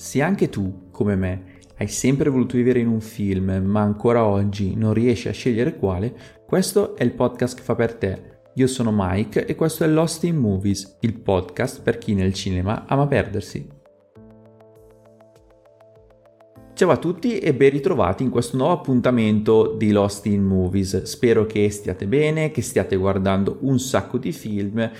Se anche tu, come me, hai sempre voluto vivere in un film, ma ancora oggi non riesci a scegliere quale, questo è il podcast che fa per te. Io sono Mike e questo è Lost in Movies, il podcast per chi nel cinema ama perdersi. Ciao a tutti e ben ritrovati in questo nuovo appuntamento di Lost in Movies. Spero che stiate bene, che stiate guardando un sacco di film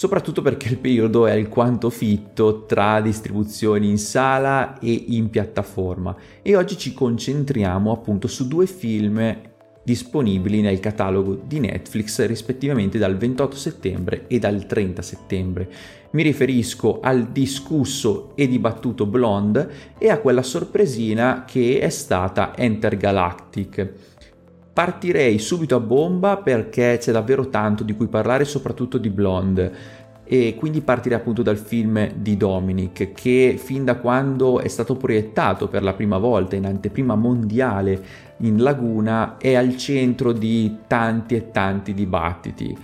soprattutto perché il periodo è alquanto fitto tra distribuzioni in sala e in piattaforma e oggi ci concentriamo appunto su due film disponibili nel catalogo di Netflix rispettivamente dal 28 settembre e dal 30 settembre. Mi riferisco al discusso e dibattuto Blonde e a quella sorpresina che è stata Enter Galactic. Partirei subito a bomba perché c'è davvero tanto di cui parlare, soprattutto di Blonde. E quindi partirei appunto dal film di Dominic, che fin da quando è stato proiettato per la prima volta in anteprima mondiale in Laguna è al centro di tanti e tanti dibattiti.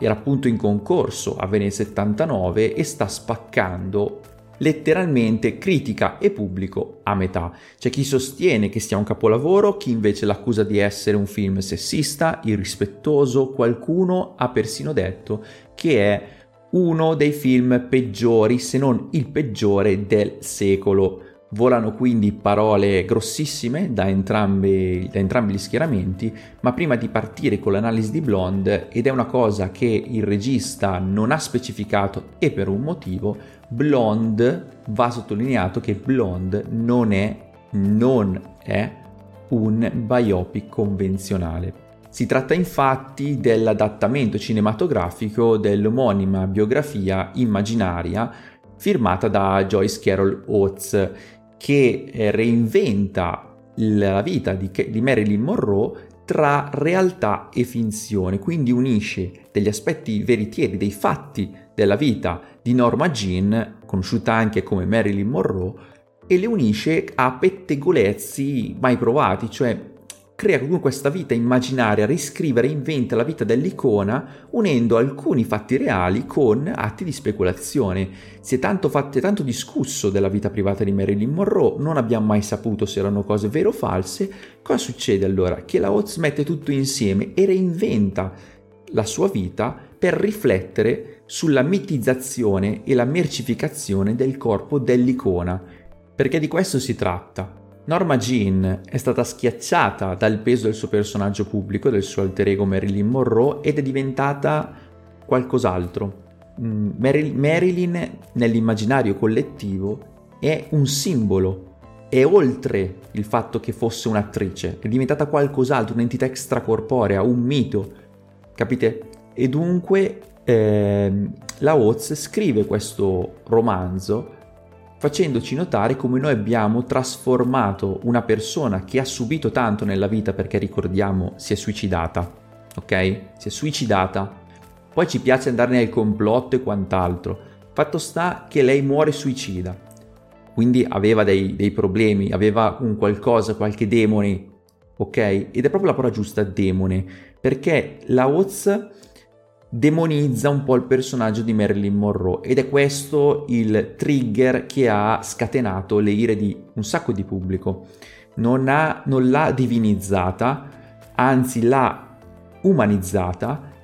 Era appunto in concorso a Venezia 79 e sta spaccando letteralmente critica e pubblico a metà. C'è chi sostiene che sia un capolavoro, chi invece l'accusa di essere un film sessista, irrispettoso, qualcuno ha persino detto che è uno dei film peggiori, se non il peggiore del secolo. Volano quindi parole grossissime da entrambi, da entrambi, gli schieramenti, ma prima di partire con l'analisi di Blonde, ed è una cosa che il regista non ha specificato e per un motivo, Blonde va sottolineato che Blonde non è, non è un biopic convenzionale. Si tratta infatti dell'adattamento cinematografico dell'omonima biografia immaginaria firmata da Joyce Carol Oates che eh, reinventa la vita di, di Marilyn Monroe tra realtà e finzione, quindi unisce degli aspetti veritieri, dei fatti della vita di Norma Jean, conosciuta anche come Marilyn Monroe, e le unisce a pettegolezzi mai provati, cioè crea comunque questa vita immaginaria, riscrive, reinventa la vita dell'icona unendo alcuni fatti reali con atti di speculazione. Si è tanto, fatto, è tanto discusso della vita privata di Marilyn Monroe, non abbiamo mai saputo se erano cose vere o false. Cosa succede allora? Che la Oz mette tutto insieme e reinventa la sua vita per riflettere sulla mitizzazione e la mercificazione del corpo dell'icona. Perché di questo si tratta. Norma Jean è stata schiacciata dal peso del suo personaggio pubblico, del suo alter ego Marilyn Monroe, ed è diventata qualcos'altro. Mm, Marilyn nell'immaginario collettivo è un simbolo, è oltre il fatto che fosse un'attrice, è diventata qualcos'altro, un'entità extracorporea, un mito, capite? E dunque eh, la Oz scrive questo romanzo facendoci notare come noi abbiamo trasformato una persona che ha subito tanto nella vita perché ricordiamo si è suicidata, ok? Si è suicidata. Poi ci piace andare nel complotto e quant'altro. Fatto sta che lei muore suicida. Quindi aveva dei, dei problemi, aveva un qualcosa, qualche demone, ok? Ed è proprio la parola giusta, demone, perché la Oz demonizza un po' il personaggio di Marilyn Monroe ed è questo il trigger che ha scatenato le ire di un sacco di pubblico. Non, ha, non l'ha divinizzata, anzi l'ha umanizzata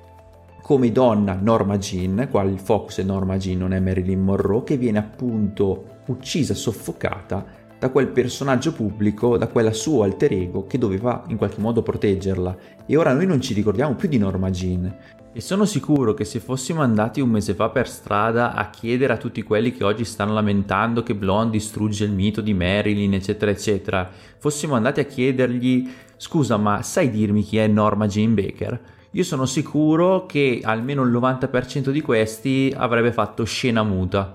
come donna Norma Jean, qua il focus è Norma Jean, non è Marilyn Monroe, che viene appunto uccisa, soffocata da quel personaggio pubblico, da quella suo alter ego che doveva in qualche modo proteggerla. E ora noi non ci ricordiamo più di Norma Jean. E sono sicuro che se fossimo andati un mese fa per strada a chiedere a tutti quelli che oggi stanno lamentando che Blonde distrugge il mito di Marilyn, eccetera, eccetera, fossimo andati a chiedergli scusa, ma sai dirmi chi è Norma Jean Baker? Io sono sicuro che almeno il 90% di questi avrebbe fatto scena muta.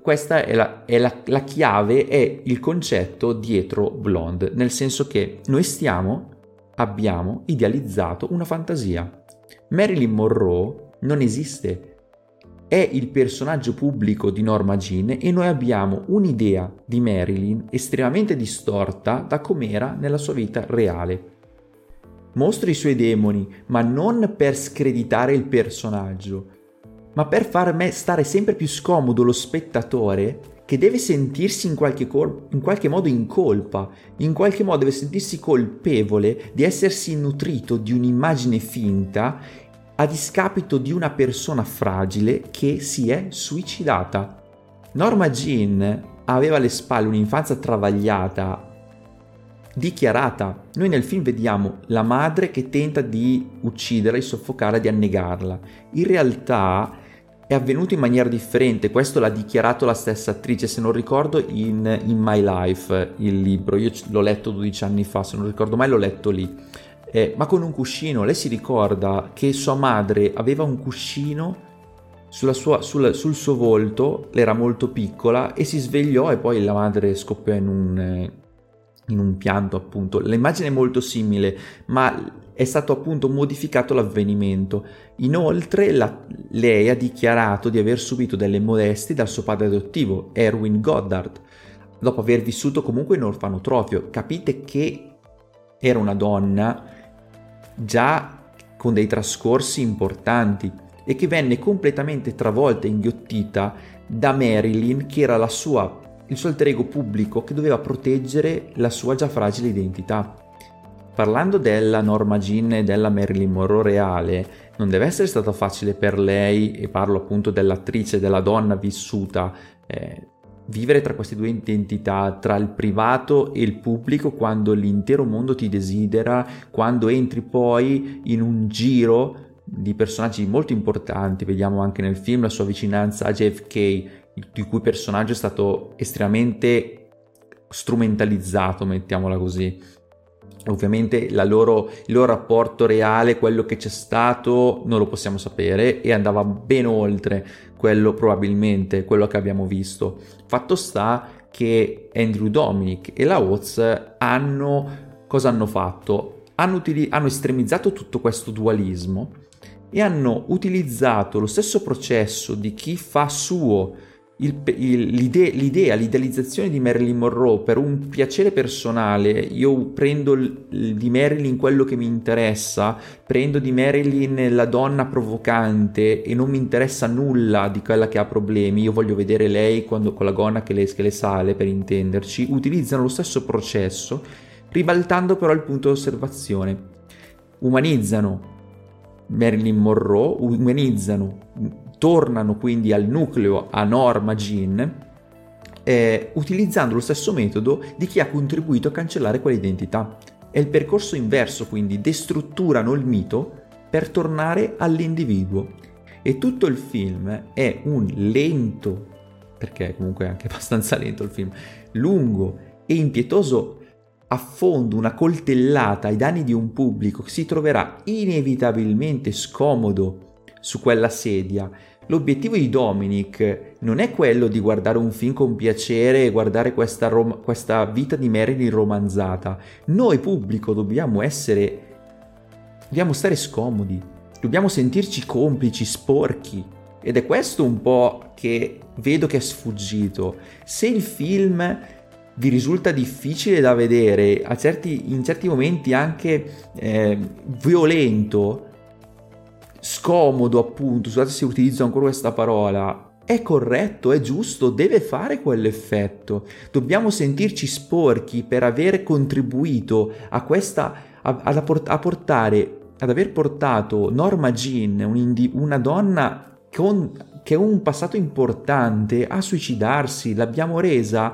Questa è, la, è la, la chiave, è il concetto dietro Blonde, nel senso che noi stiamo, abbiamo idealizzato una fantasia Marilyn Monroe non esiste, è il personaggio pubblico di Norma Jean e noi abbiamo un'idea di Marilyn estremamente distorta da com'era nella sua vita reale. Mostra i suoi demoni, ma non per screditare il personaggio, ma per far me stare sempre più scomodo lo spettatore che deve sentirsi in qualche, col- in qualche, modo in colpa, in qualche modo deve sentirsi colpevole di essersi nutrito di un'immagine finta a discapito di una persona fragile che si è suicidata. Norma Jean aveva alle spalle un'infanzia travagliata, dichiarata. Noi nel film vediamo la madre che tenta di ucciderla, di soffocarla, di annegarla. In realtà è avvenuto in maniera differente, questo l'ha dichiarato la stessa attrice, se non ricordo, in, in My Life, il libro, io l'ho letto 12 anni fa, se non ricordo mai l'ho letto lì, eh, ma con un cuscino, lei si ricorda che sua madre aveva un cuscino sua, sul, sul, suo volto, era molto piccola e si svegliò e poi la madre scoppiò in un, in un pianto appunto. L'immagine è molto simile, ma è stato appunto modificato l'avvenimento. Inoltre la, lei ha dichiarato di aver subito delle molestie dal suo padre adottivo, Erwin Goddard, dopo aver vissuto comunque in orfanotrofio. Capite che era una donna già con dei trascorsi importanti e che venne completamente travolta e inghiottita da Marilyn, che era la sua il suo alter ego pubblico che doveva proteggere la sua già fragile identità. Parlando della Norma Jean e della Marilyn Monroe reale, non deve essere stato facile per lei, e parlo appunto dell'attrice, della donna vissuta, eh, vivere tra queste due identità, tra il privato e il pubblico, quando l'intero mondo ti desidera, quando entri poi in un giro di personaggi molto importanti, vediamo anche nel film la sua vicinanza a JFK, di cui personaggio è stato estremamente strumentalizzato, mettiamola così. Ovviamente loro, il loro rapporto reale, quello che c'è stato, non lo possiamo sapere e andava ben oltre quello probabilmente, quello che abbiamo visto. Fatto sta che Andrew Dominic e la Oz hanno, cosa hanno fatto? Hanno, utili- hanno estremizzato tutto questo dualismo e hanno utilizzato lo stesso processo di chi fa suo il, il, l'idea, l'idea, l'idealizzazione di Marilyn Monroe per un piacere personale, io prendo il, di Marilyn quello che mi interessa, prendo di Marilyn la donna provocante e non mi interessa nulla di quella che ha problemi, io voglio vedere lei quando, con la gonna che le, che le sale per intenderci, utilizzano lo stesso processo, ribaltando però il punto di osservazione. Umanizzano Marilyn Monroe, umanizzano tornano quindi al nucleo a Norma Jean eh, utilizzando lo stesso metodo di chi ha contribuito a cancellare quell'identità. È il percorso inverso, quindi destrutturano il mito per tornare all'individuo. E tutto il film è un lento, perché comunque è anche abbastanza lento il film, lungo e impietoso affondo, una coltellata ai danni di un pubblico che si troverà inevitabilmente scomodo su quella sedia. L'obiettivo di Dominic non è quello di guardare un film con piacere e guardare questa, rom- questa vita di Marilyn romanzata. Noi pubblico dobbiamo essere... dobbiamo stare scomodi, dobbiamo sentirci complici, sporchi. Ed è questo un po' che vedo che è sfuggito. Se il film vi risulta difficile da vedere, certi, in certi momenti anche eh, violento, scomodo appunto, scusate se utilizzo ancora questa parola, è corretto, è giusto, deve fare quell'effetto. Dobbiamo sentirci sporchi per aver contribuito a questa, a, a, a portare, ad aver portato Norma Jean, un una donna con, che ha un passato importante, a suicidarsi, l'abbiamo resa,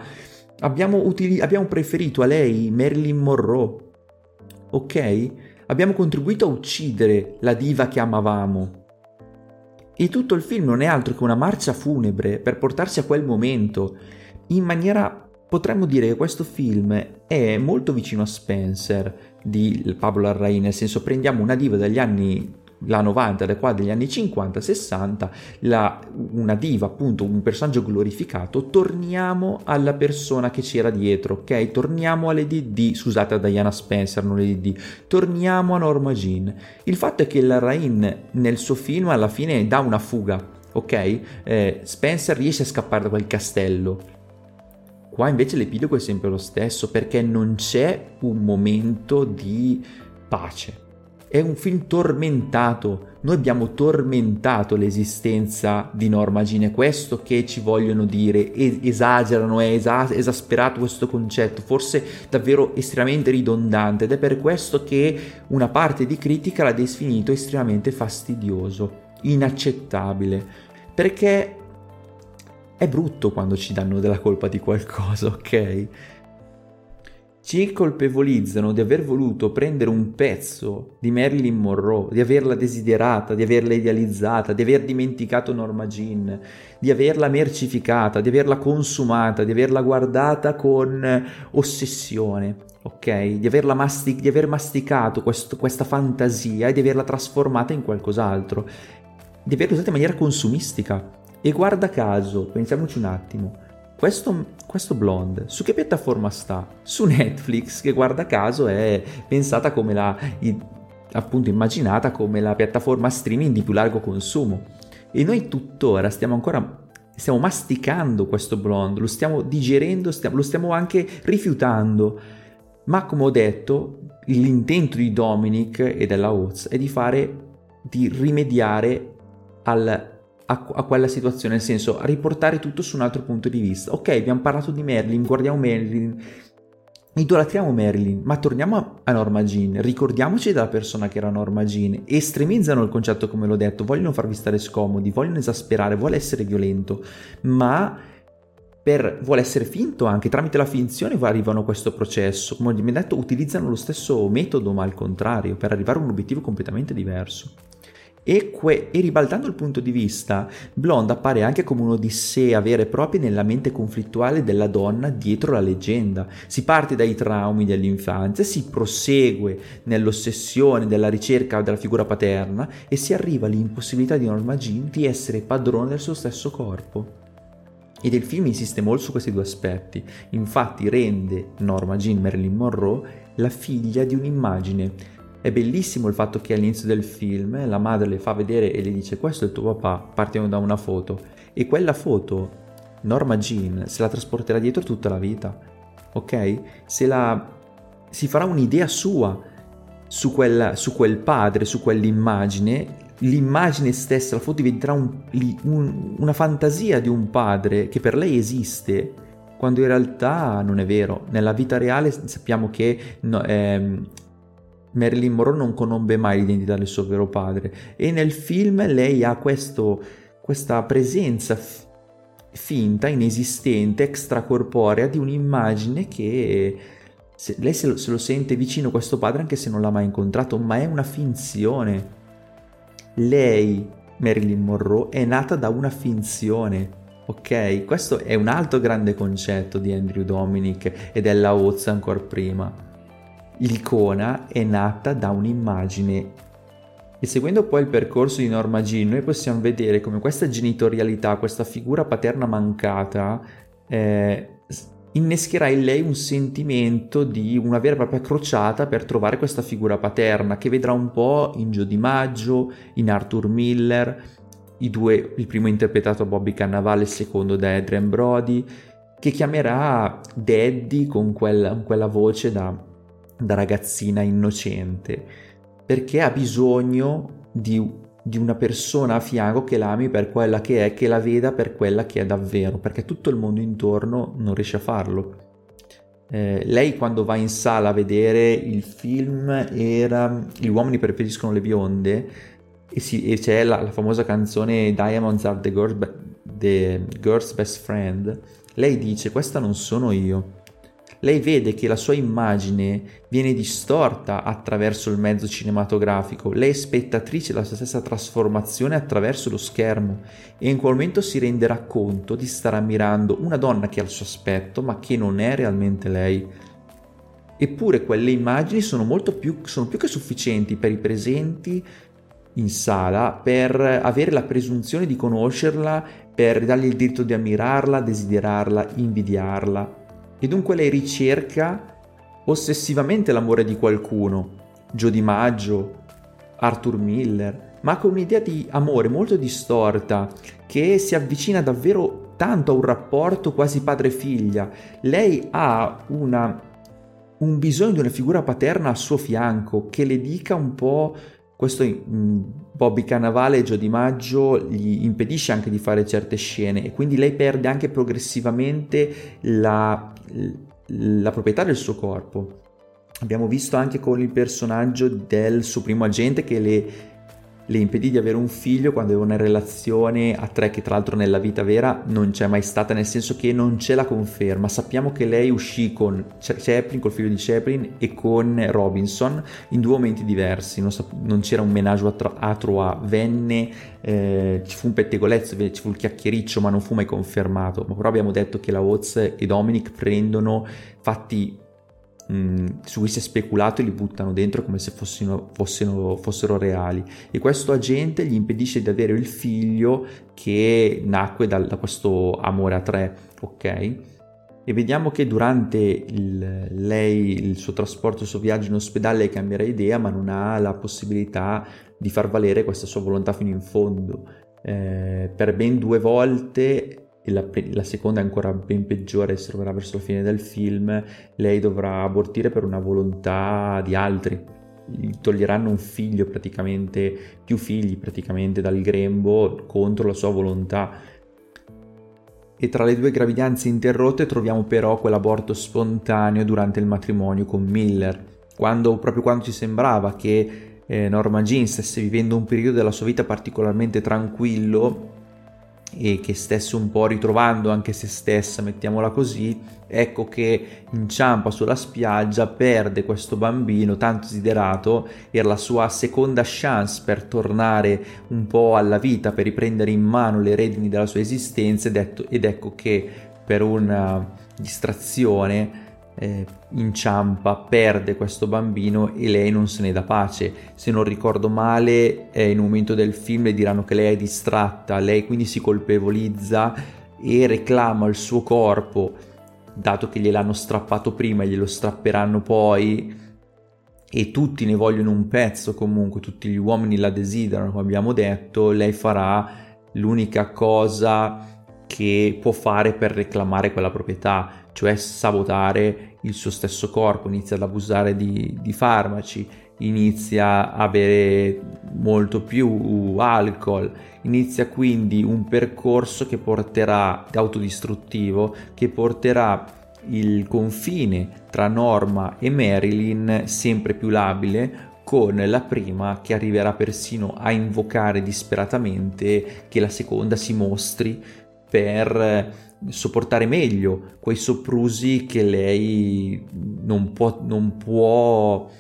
abbiamo, utili- abbiamo preferito a lei Marilyn Monroe, ok? Abbiamo contribuito a uccidere la diva che amavamo. E tutto il film non è altro che una marcia funebre per portarci a quel momento. In maniera potremmo dire che questo film è molto vicino a Spencer di Pablo Larraín, nel senso prendiamo una diva dagli anni la 90 da qua degli anni 50-60, una diva, appunto un personaggio glorificato, torniamo alla persona che c'era dietro, ok? Torniamo alle DD, scusate a Diana Spencer, non le DD, torniamo a Norma Jean. Il fatto è che la Rain nel suo film alla fine dà una fuga, ok? Eh, Spencer riesce a scappare da quel castello, Qua invece l'epilogo è sempre lo stesso perché non c'è un momento di pace è un film tormentato. Noi abbiamo tormentato l'esistenza di Norma Jean, è questo che ci vogliono dire, esagerano, è esa- esasperato questo concetto, forse davvero estremamente ridondante. Ed è per questo che una parte di critica l'ha definito estremamente fastidioso, inaccettabile, perché è brutto quando ci danno della colpa di qualcosa, ok? Ci colpevolizzano di aver voluto prendere un pezzo di Marilyn Monroe, di averla desiderata, di averla idealizzata, di aver dimenticato Norma Jean, di averla mercificata, di averla consumata, di averla guardata con ossessione, ok? Di, averla mastic- di aver masticato questo, questa fantasia e di averla trasformata in qualcos'altro, di averla usata in maniera consumistica. E guarda caso, pensiamoci un attimo, questo, questo blonde su che piattaforma sta? Su Netflix, che guarda caso è pensata come la, appunto immaginata come la piattaforma streaming di più largo consumo. E noi tuttora stiamo ancora stiamo masticando questo blonde, lo stiamo digerendo, stiamo, lo stiamo anche rifiutando. Ma come ho detto, l'intento di Dominic e della Oz è di fare, di rimediare al a, a, quella situazione, nel senso riportare tutto su un altro punto di vista. Ok, abbiamo parlato di Marilyn, guardiamo Marilyn, idolatriamo Marilyn, ma torniamo a, a Norma Jean, ricordiamoci della persona che era Norma Jean, estremizzano il concetto come l'ho detto, vogliono farvi stare scomodi, vogliono esasperare, vuole essere violento, ma per, vuole essere finto anche, tramite la finzione arrivano a questo processo, come mi detto utilizzano lo stesso metodo ma al contrario, per arrivare a un obiettivo completamente diverso. E, que- e, ribaltando il punto di vista, Blonde appare anche come un'odissea vera e propria nella mente conflittuale della donna dietro la leggenda. Si parte dai traumi dell'infanzia, si prosegue nell'ossessione della ricerca della figura paterna e si arriva all'impossibilità di Norma Jean di essere padrona del suo stesso corpo. Ed il film insiste molto su questi due aspetti, infatti rende Norma Jean Marilyn Monroe la figlia di un'immagine è bellissimo il fatto che all'inizio del film la madre le fa vedere e le dice questo è il tuo papà, partiamo da una foto. E quella foto, Norma Jean, se la trasporterà dietro tutta la vita, ok? Se la... si farà un'idea sua su, quella, su quel padre, su quell'immagine, l'immagine stessa, la foto diventerà un, un, una fantasia di un padre che per lei esiste, quando in realtà non è vero. Nella vita reale sappiamo che no, ehm, Marilyn Monroe non conobbe mai l'identità del suo vero padre e nel film lei ha questo, questa presenza f- finta, inesistente, extracorporea di un'immagine che se, lei se lo, se lo sente vicino questo padre anche se non l'ha mai incontrato, ma è una finzione. Lei, Marilyn Monroe, è nata da una finzione. Ok, questo è un altro grande concetto di Andrew Dominic e della Oz ancora prima l'icona è nata da un'immagine. E seguendo poi il percorso di Norma Jean, noi possiamo vedere come questa genitorialità, questa figura paterna mancata, eh, innescherà in lei un sentimento di una vera e propria crociata per trovare questa figura paterna, che vedrà un po' in Gio Di Maggio, in Arthur Miller, due, il primo interpretato da Bobby Cannavale, il secondo da Adrian Brody, che chiamerà Daddy con quella, quella voce da da ragazzina innocente, perché ha bisogno di, di una persona a fianco che l'ami per quella che è, che la veda per quella che è davvero, perché tutto il mondo intorno non riesce a farlo. Eh, lei quando va in sala a vedere il film era Gli uomini preferiscono le bionde e, si, e c'è la, la, famosa canzone Diamonds are the girl's, the girl's best friend. Lei dice questa non sono io, lei vede che la sua immagine viene distorta attraverso il mezzo cinematografico, lei è spettatrice della sua stessa trasformazione attraverso lo schermo e in quel momento si renderà conto di stare ammirando una donna che ha il suo aspetto ma che non è realmente lei. Eppure quelle immagini sono, più, sono più che sufficienti per i presenti in sala per avere la presunzione di conoscerla, per dargli il diritto di ammirarla, desiderarla, invidiarla e dunque lei ricerca ossessivamente l'amore di qualcuno, Gio Di Maggio, Arthur Miller, ma con un'idea di amore molto distorta che si avvicina davvero tanto a un rapporto quasi padre-figlia. Lei ha una un bisogno di una figura paterna al suo fianco che le dica un po' questo Bobby Cannavale Gio Di Maggio gli impedisce anche di fare certe scene e quindi lei perde anche progressivamente la, la proprietà del suo corpo. Abbiamo visto anche con il personaggio del suo primo agente che le le impedì di avere un figlio quando aveva una relazione a tre che tra l'altro nella vita vera non c'è mai stata, nel senso che non c'è la conferma. Sappiamo che lei uscì con Chaplin, col figlio di Chaplin e con Robinson in due momenti diversi, non, sap- non c'era un menaggio a Troyes, venne, eh, ci fu un pettegolezzo, ci fu il chiacchiericcio ma non fu mai confermato, ma però abbiamo detto che la Oz e Dominic prendono fatti Mm, su cui si è speculato e li buttano dentro come se fossero, fossero, fossero, reali. E questo agente gli impedisce di avere il figlio che nacque da, da questo amore a tre ok? E vediamo che durante il, lei il suo trasporto il suo viaggio in ospedale cambierà idea ma non ha la possibilità di far valere questa sua volontà fino in fondo. Eh, per ben due volte la, la, seconda è ancora ben peggiore, si troverà verso la fine del film, lei dovrà abortire per una volontà di altri. Gli toglieranno un figlio praticamente, più figli praticamente dal grembo contro la sua volontà. E tra le due gravidanze interrotte troviamo però quell'aborto spontaneo durante il matrimonio con Miller, quando, proprio quando ci sembrava che eh, Norma Jean stesse vivendo un periodo della sua vita particolarmente tranquillo, e che stesse un po' ritrovando anche se stessa, mettiamola così, ecco che inciampa sulla spiaggia, perde questo bambino tanto desiderato, era la sua seconda chance per tornare un po' alla vita, per riprendere in mano le redini della sua esistenza ed, ecco, ed ecco che per una distrazione eh, inciampa, perde questo bambino e lei non se ne dà pace. Se non ricordo male, eh, in un momento del film le diranno che lei è distratta, lei quindi si colpevolizza e reclama il suo corpo, dato che gliel'hanno strappato prima e glielo strapperanno poi. E tutti ne vogliono un pezzo comunque, tutti gli uomini la desiderano, come abbiamo detto, lei farà l'unica cosa che può fare per reclamare quella proprietà, cioè sabotare il suo stesso corpo, inizia ad abusare di, di farmaci, inizia a bere molto più alcol, inizia quindi un percorso che porterà autodistruttivo, che porterà il confine tra Norma e Marilyn sempre più labile con la prima che arriverà persino a invocare disperatamente che la seconda si mostri per sopportare meglio quei soprusi che lei non può, non può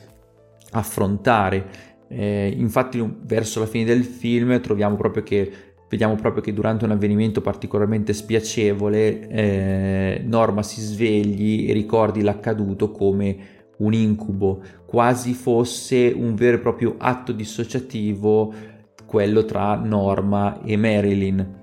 affrontare. Eh, infatti, verso la fine del film troviamo proprio che vediamo proprio che durante un avvenimento particolarmente spiacevole eh, Norma si svegli e ricordi l'accaduto come un incubo, quasi fosse un vero e proprio atto dissociativo quello tra Norma e Marilyn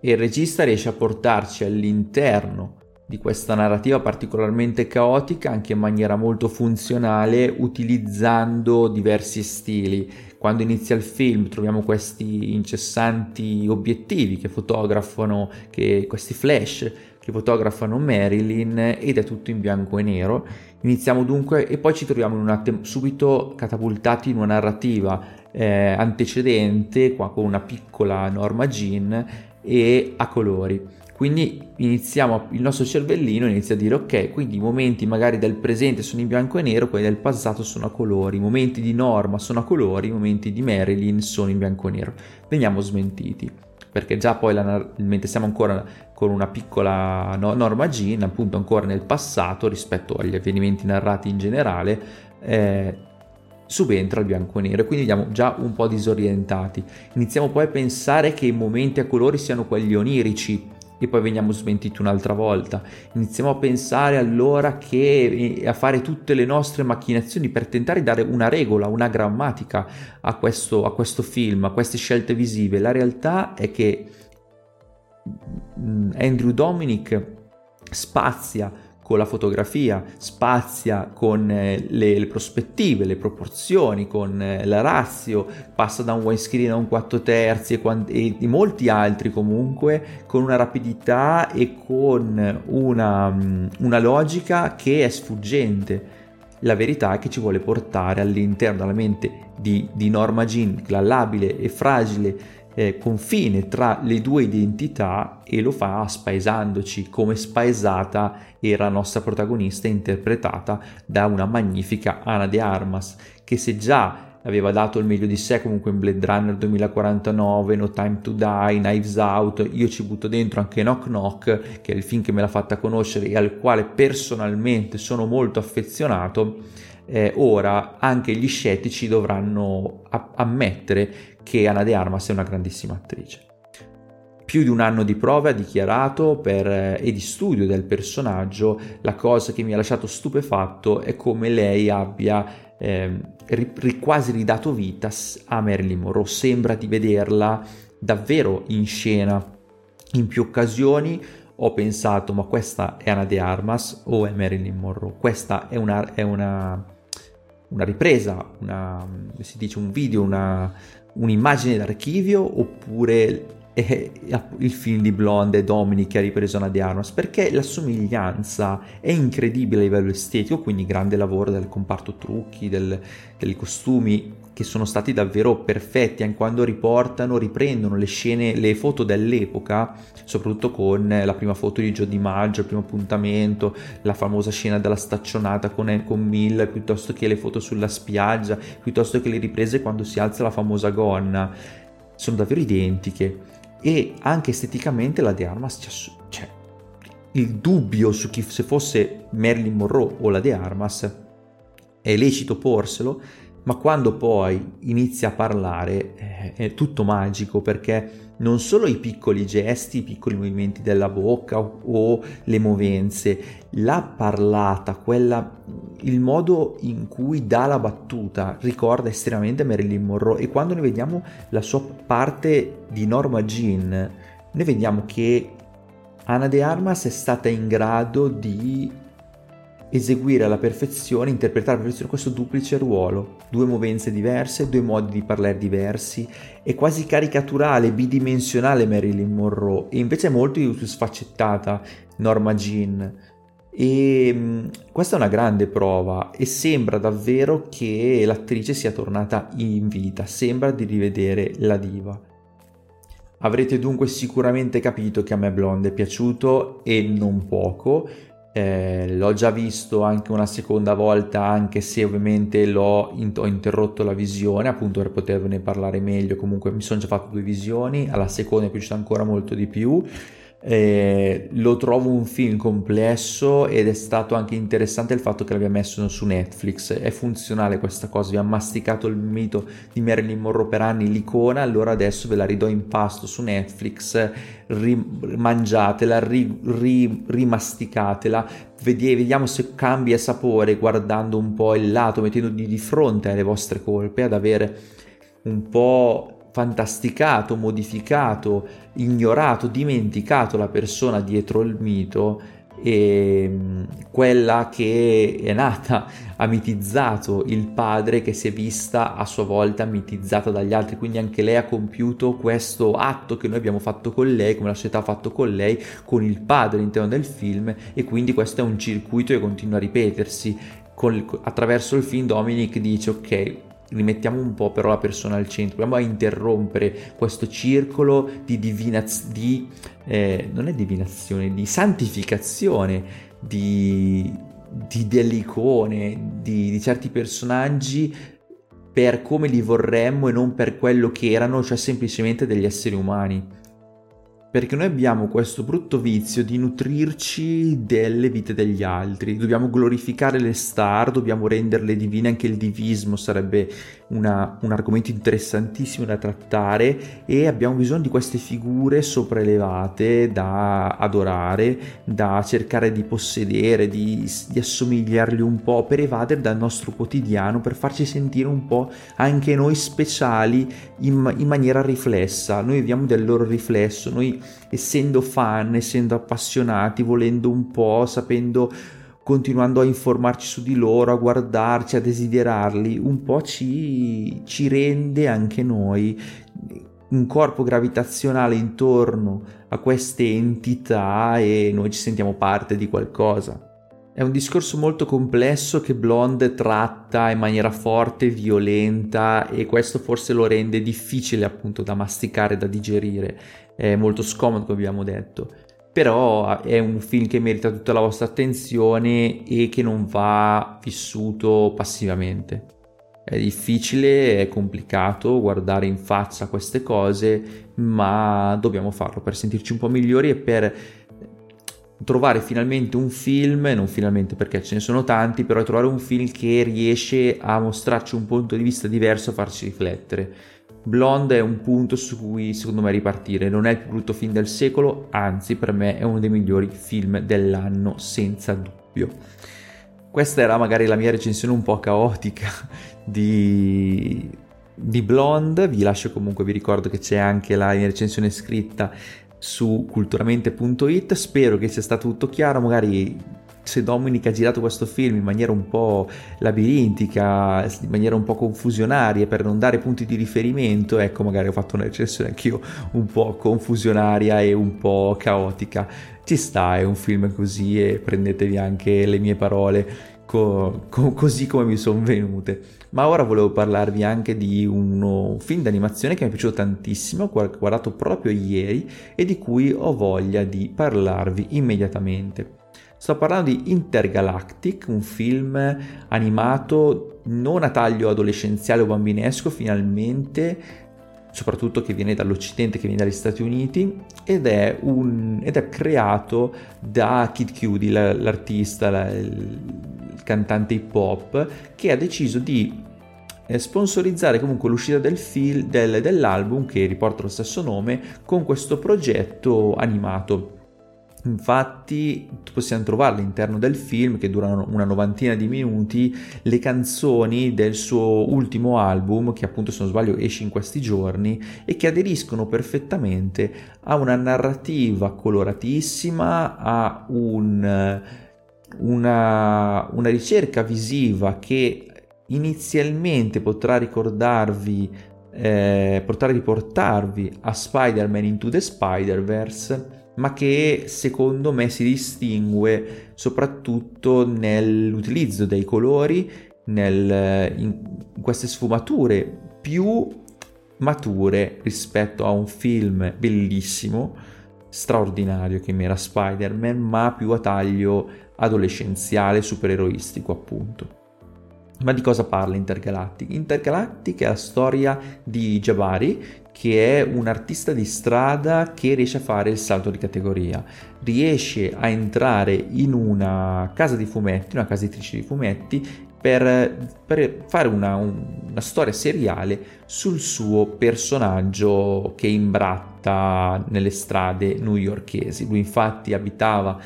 e il regista riesce a portarci all'interno di questa narrativa particolarmente caotica anche in maniera molto funzionale utilizzando diversi stili. Quando inizia il film troviamo questi incessanti obiettivi che fotografano, che, questi flash che fotografano Marilyn ed è tutto in bianco e nero. Iniziamo dunque e poi ci troviamo te- subito catapultati in una narrativa eh, antecedente qua con una piccola Norma Jean e a colori. Quindi iniziamo, il nostro cervellino inizia a dire ok, quindi i momenti magari del presente sono in bianco e nero, quelli del passato sono a colori, i momenti di Norma sono a colori, i momenti di Marilyn sono in bianco e nero. Veniamo smentiti, perché già poi, la, mentre siamo ancora con una piccola no, Norma Jean, appunto ancora nel passato rispetto agli avvenimenti narrati in generale, eh, subentra il bianco e nero e quindi vediamo già un po' disorientati. Iniziamo poi a pensare che i momenti a colori siano quelli onirici e poi veniamo smentiti un'altra volta. Iniziamo a pensare allora che a fare tutte le nostre macchinazioni per tentare di dare una regola, una grammatica a questo, a questo film, a queste scelte visive. La realtà è che mm, Andrew Dominic spazia con la fotografia, spazia con eh, le, le prospettive, le proporzioni, con eh, la razio, passa da un widescreen a un 4 terzi e, e, e, molti altri comunque con una rapidità e con una, mm, una logica che è sfuggente. La verità è che ci vuole portare all'interno della mente di, di Norma Jean, la labile e fragile eh, confine tra le due identità e lo fa spaesandoci come spaesata era la nostra protagonista interpretata da una magnifica Ana de Armas che se già aveva dato il meglio di sé comunque in Blade Runner 2049, No Time to Die, Knives Out, io ci butto dentro anche Knock Knock che è il film che me l'ha fatta conoscere e al quale personalmente sono molto affezionato eh, ora anche gli scettici dovranno a- ammettere che Ana de Armas è una grandissima attrice. Più di un anno di prove ha dichiarato per, eh, e di studio del personaggio, la cosa che mi ha lasciato stupefatto è come lei abbia eh, ri- quasi ridato vita a Marilyn Monroe. Sembra di vederla davvero in scena in più occasioni ho pensato ma questa è Ana de Armas o è Marilyn Monroe questa è una, è una una ripresa, una, si dice un video, una, un'immagine d'archivio oppure è il film di Blonde e Dominic che ha ripreso Anna de Armas? Perché la somiglianza è incredibile a livello estetico quindi grande lavoro del comparto trucchi del, dei costumi che sono stati davvero perfetti anche quando riportano, riprendono le scene, le foto dell'epoca, soprattutto con la prima foto di Joe Di Maggio, il primo appuntamento, la famosa scena della staccionata con, con Mill, piuttosto che le foto sulla spiaggia, piuttosto che le riprese quando si alza la famosa gonna, sono davvero identiche. E anche esteticamente la De Armas c'è, c'è il dubbio su chi se fosse Marilyn Monroe o la De Armas è lecito porselo ma quando poi inizia a parlare eh, è tutto magico perché non solo i piccoli gesti, i piccoli movimenti della bocca o, o le movenze, la parlata, quella, il modo in cui dà la battuta ricorda estremamente Marilyn Monroe. E quando noi vediamo la sua parte di Norma Jean, noi vediamo che Anna de Armas è stata in grado di eseguire alla perfezione, interpretare alla perfezione questo duplice ruolo, due movenze diverse, due modi di parlare diversi, è quasi caricaturale, bidimensionale Marilyn Monroe e invece è molto più sfaccettata Norma Jean. E mm, questa è una grande prova e sembra davvero che l'attrice sia tornata in vita, sembra di rivedere la diva. Avrete dunque sicuramente capito che a me Blonde è piaciuto e non poco, eh, l'ho già visto anche una seconda volta, anche se ovviamente l'ho in- ho interrotto la visione, appunto per potervene parlare meglio. Comunque mi sono già fatto due visioni, alla seconda è piaciuta ancora molto di più. Eh, lo trovo un film complesso ed è stato anche interessante il fatto che l'abbia messo su Netflix. È funzionale questa cosa. Vi ha masticato il mito di Marilyn Monroe per anni, l'icona. Allora adesso ve la ridò in pasto su Netflix. Rimangiatela, ri, ri, rimasticatela. Vediamo se cambia sapore guardando un po' il lato, mettendogli di fronte alle vostre colpe, ad avere un po' fantasticato, modificato, ignorato, dimenticato la persona dietro il mito e mm, quella che è nata, ha mitizzato il padre che si è vista a sua volta mitizzata dagli altri, quindi anche lei ha compiuto questo atto che noi abbiamo fatto con lei, come la società ha fatto con lei, con il padre all'interno del film e quindi questo è un circuito che continua a ripetersi. Con, attraverso il film Dominic dice ok rimettiamo un po' però la persona al centro, proviamo a interrompere questo circolo di divinazione, di, eh, non è divinazione, di santificazione di, di delle icone, di, di certi personaggi per come li vorremmo e non per quello che erano, cioè semplicemente degli esseri umani perché noi abbiamo questo brutto vizio di nutrirci delle vite degli altri, dobbiamo glorificare le star, dobbiamo renderle divine, anche il divismo sarebbe una, un argomento interessantissimo da trattare e abbiamo bisogno di queste figure sopraelevate da adorare, da cercare di possedere, di, di assomigliargli un po' per evadere dal nostro quotidiano, per farci sentire un po' anche noi speciali in, in maniera riflessa. Noi viviamo del loro riflesso, noi essendo fan, essendo appassionati, volendo un po', sapendo continuando a informarci su di loro, a guardarci, a desiderarli, un po' ci, ci rende anche noi un corpo gravitazionale intorno a queste entità e noi ci sentiamo parte di qualcosa. È un discorso molto complesso che Blonde tratta in maniera forte, violenta e questo forse lo rende difficile appunto da masticare, da digerire. È molto scomodo, come abbiamo detto però è un film che merita tutta la vostra attenzione e che non va vissuto passivamente. È difficile, è complicato guardare in faccia queste cose, ma dobbiamo farlo per sentirci un po' migliori e per trovare finalmente un film, non finalmente perché ce ne sono tanti, però trovare un film che riesce a mostrarci un punto di vista diverso, a farci riflettere Blonde è un punto su cui secondo me ripartire, non è il più brutto film del secolo, anzi per me è uno dei migliori film dell'anno senza dubbio. Questa era magari la mia recensione un po' caotica di, di Blonde, vi lascio comunque, vi ricordo che c'è anche la mia recensione scritta su culturamente.it, spero che sia stato tutto chiaro, magari se Dominic ha girato questo film in maniera un po' labirintica, in maniera un po' confusionaria per non dare punti di riferimento, ecco magari ho fatto una recensione anch'io un po' confusionaria e un po' caotica. Ci sta, è un film così e prendetevi anche le mie parole co- co- così come mi sono venute. Ma ora volevo parlarvi anche di un film d'animazione che mi è piaciuto tantissimo, ho guardato proprio ieri e di cui ho voglia di parlarvi immediatamente. Sto parlando di Intergalactic, un film animato non a taglio adolescenziale o bambinesco finalmente, soprattutto che viene dall'Occidente, che viene dagli Stati Uniti, ed è, un, ed è creato da Kid Cudi, l'artista, la, il cantante hip hop, che ha deciso di eh, sponsorizzare comunque l'uscita del film, del, dell'album che riporta lo stesso nome con questo progetto animato Infatti possiamo trovare all'interno del film, che durano una novantina di minuti, le canzoni del suo ultimo album, che appunto se non sbaglio esce in questi giorni, e che aderiscono perfettamente a una narrativa coloratissima, a un, una, una ricerca visiva che inizialmente potrà ricordarvi, eh, potrà riportarvi a Spider-Man Into the Spider-Verse ma che secondo me si distingue soprattutto nell'utilizzo dei colori, nel, in queste sfumature più mature rispetto a un film bellissimo, straordinario che mi era Spider-Man, ma più a taglio adolescenziale, supereroistico appunto. Ma di cosa parla Intergalactic? Intergalactic è la storia di Jabari, che è un artista di strada che riesce a fare il salto di categoria. Riesce a entrare in una casa di fumetti, una casa editrice di fumetti, per, per fare una, una, storia seriale sul suo personaggio che imbratta nelle strade newyorkesi. Lui infatti abitava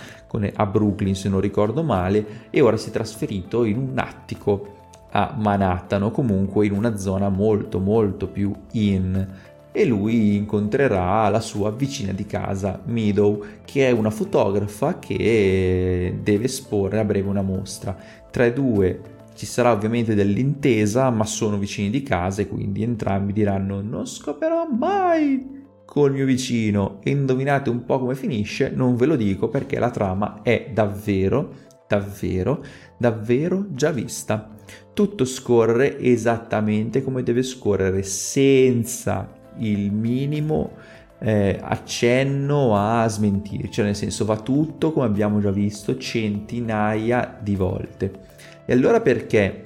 a Brooklyn, se non ricordo male, e ora si è trasferito in un attico a Manhattan o comunque in una zona molto molto più in e lui incontrerà la sua vicina di casa, Meadow, che è una fotografa che deve esporre a breve una mostra. Tra i due ci sarà ovviamente dell'intesa, ma sono vicini di casa e quindi entrambi diranno non scoperò mai col mio vicino e indovinate un po' come finisce, non ve lo dico perché la trama è davvero, davvero, davvero già vista. Tutto scorre esattamente come deve scorrere, senza il minimo eh, accenno a smentirci, cioè nel senso va tutto come abbiamo già visto centinaia di volte. E allora perché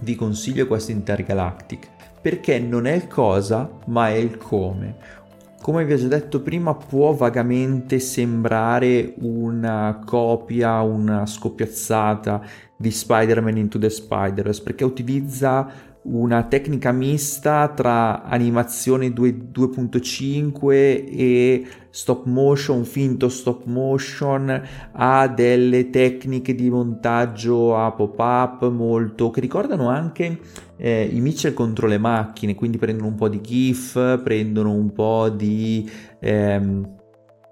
vi consiglio questo Intergalactic? Perché non è il cosa, ma è il come. Come vi ho già detto prima, può vagamente sembrare una copia, una scoppiazzata di Spider-Man Into the Spider-Verse, perché utilizza una tecnica mista tra animazione 2, 2.5 e stop motion, finto stop motion, ha delle tecniche di montaggio a pop-up molto che ricordano anche eh, i Mitchell contro le macchine, quindi prendono un po' di GIF, prendono un po' di ehm,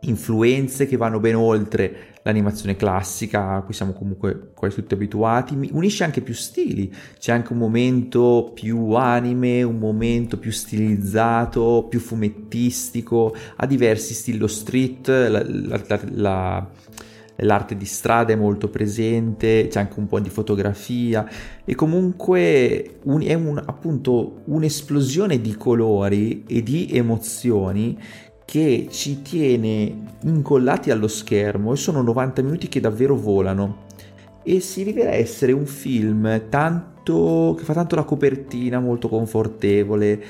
influenze che vanno ben oltre l'animazione classica a cui siamo comunque quasi tutti abituati, unisce anche più stili, c'è anche un momento più anime, un momento più stilizzato, più fumettistico, ha diversi stili, lo street, la, la, la, l'arte di strada è molto presente, c'è anche un po' di fotografia e comunque un, è un, appunto un'esplosione di colori e di emozioni che ci tiene incollati allo schermo e sono 90 minuti che davvero volano. E si rivela essere un film tanto che fa tanto la copertina molto confortevole.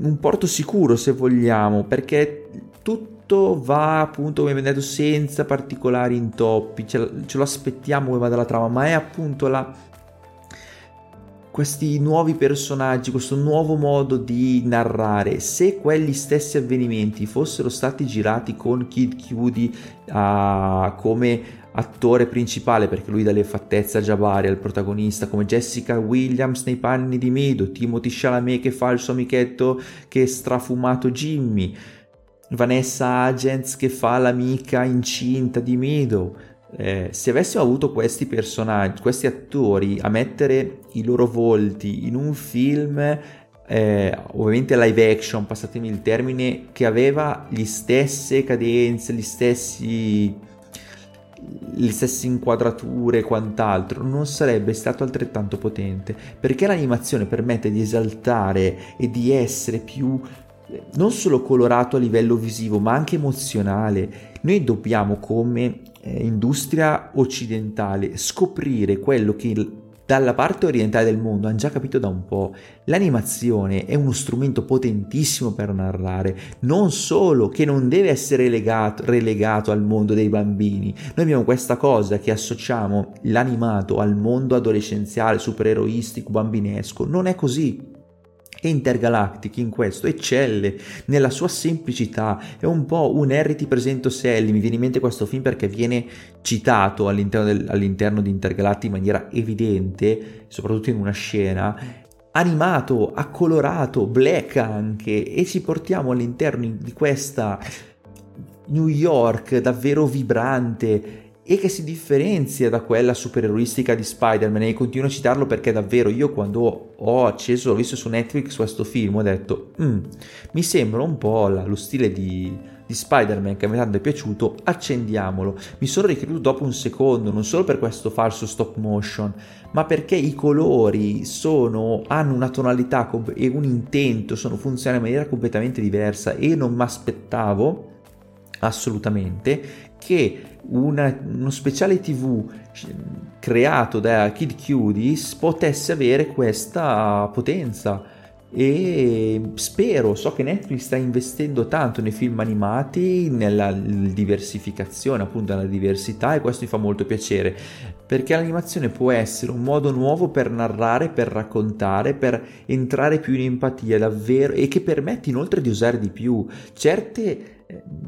Un porto sicuro se vogliamo perché tutto va appunto come vedete senza particolari intoppi. Ce lo aspettiamo come va dalla trama ma è appunto la questi nuovi personaggi, questo nuovo modo di narrare, se quegli stessi avvenimenti fossero stati girati con Kid Cudi uh, come attore principale, perché lui dà le fattezze a Jabari, al protagonista, come Jessica Williams nei panni di Mido, Timothy Chalamet che fa il suo amichetto che è strafumato Jimmy, Vanessa Agents che fa l'amica incinta di Mido, eh, se avessimo avuto questi personaggi, questi attori a mettere i loro volti in un film, eh, ovviamente live action, passatemi il termine, che aveva le stesse cadenze, gli stessi le stesse inquadrature e quant'altro non sarebbe stato altrettanto potente perché l'animazione permette di esaltare e di essere più non solo colorato a livello visivo ma anche emozionale. Noi dobbiamo come eh, industria occidentale scoprire quello che dalla parte orientale del mondo hanno già capito da un po'. L'animazione è uno strumento potentissimo per narrare, non solo che non deve essere legato, relegato al mondo dei bambini. Noi abbiamo questa cosa che associamo l'animato al mondo adolescenziale, supereroistico, bambinesco. Non è così e Intergalactic in questo eccelle nella sua semplicità, è un po' un Harry ti presento Sally, mi viene in mente questo film perché viene citato all'interno, del, all'interno di Intergalactic in maniera evidente, soprattutto in una scena, animato, accolorato, black anche, e ci portiamo all'interno di questa New York davvero vibrante e che si differenzia da quella supereroistica di Spider-Man e continuo a citarlo perché davvero io quando ho acceso, ho visto su Netflix questo film ho detto mm, mi sembra un po' la, lo stile di, di Spider-Man che me tanto è piaciuto, accendiamolo. Mi sono ricreduto dopo un secondo, non solo per questo falso stop motion, ma perché i colori sono, hanno una tonalità e un intento, sono, funzionano in maniera completamente diversa e non mi aspettavo assolutamente che una, uno speciale TV creato da Kid Cuties potesse avere questa potenza. E spero, so che Netflix sta investendo tanto nei film animati, nella diversificazione, appunto nella diversità e questo mi fa molto piacere perché l'animazione può essere un modo nuovo per narrare, per raccontare, per entrare più in empatia davvero e che permette inoltre di usare di più certe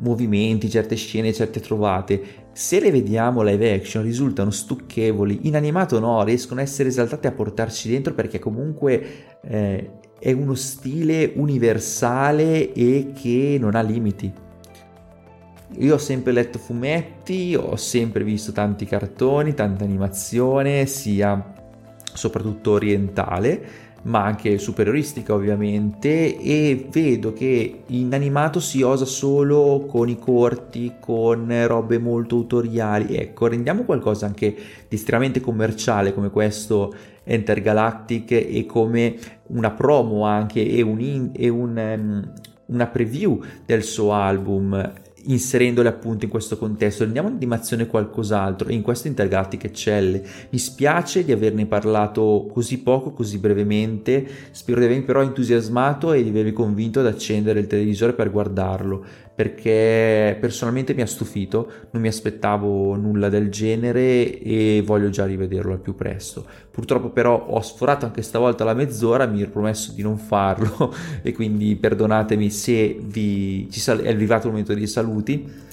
movimenti, certe scene, certe trovate, se le vediamo live action risultano stucchevoli, in animato no, riescono a essere esaltate a portarci dentro perché comunque eh, è uno stile universale e che non ha limiti. Io ho sempre letto fumetti, ho sempre visto tanti cartoni, tanta animazione, sia soprattutto orientale ma anche superioristica ovviamente e vedo che in animato si osa solo con i corti, con robe molto autoriali. Ecco, rendiamo qualcosa anche di estremamente commerciale come questo Intergalactic e come una promo anche e, un in, e un, um, una preview del suo album inserendole appunto in questo contesto, rendiamo l'animazione qualcos'altro e in questo Intergalactic eccelle. Mi spiace di averne parlato così poco, così brevemente, spero di avermi però entusiasmato e di avervi convinto ad accendere il televisore per guardarlo, perché personalmente mi ha stupito, non mi aspettavo nulla del genere e voglio già rivederlo al più presto. Purtroppo però ho sforato anche stavolta la mezz'ora, mi ero promesso di non farlo e quindi perdonatemi se vi, è arrivato il momento dei saluti.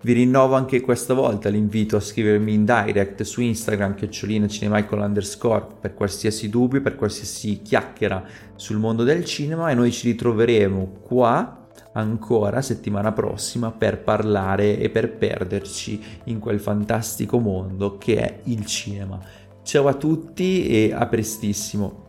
Vi rinnovo anche questa volta l'invito a scrivermi in direct su Instagram chiocciolina cinemichael underscore per qualsiasi dubbio, per qualsiasi chiacchiera sul mondo del cinema e noi ci ritroveremo qua ancora settimana prossima per parlare e per perderci in quel fantastico mondo che è il cinema. Ciao a tutti e a prestissimo.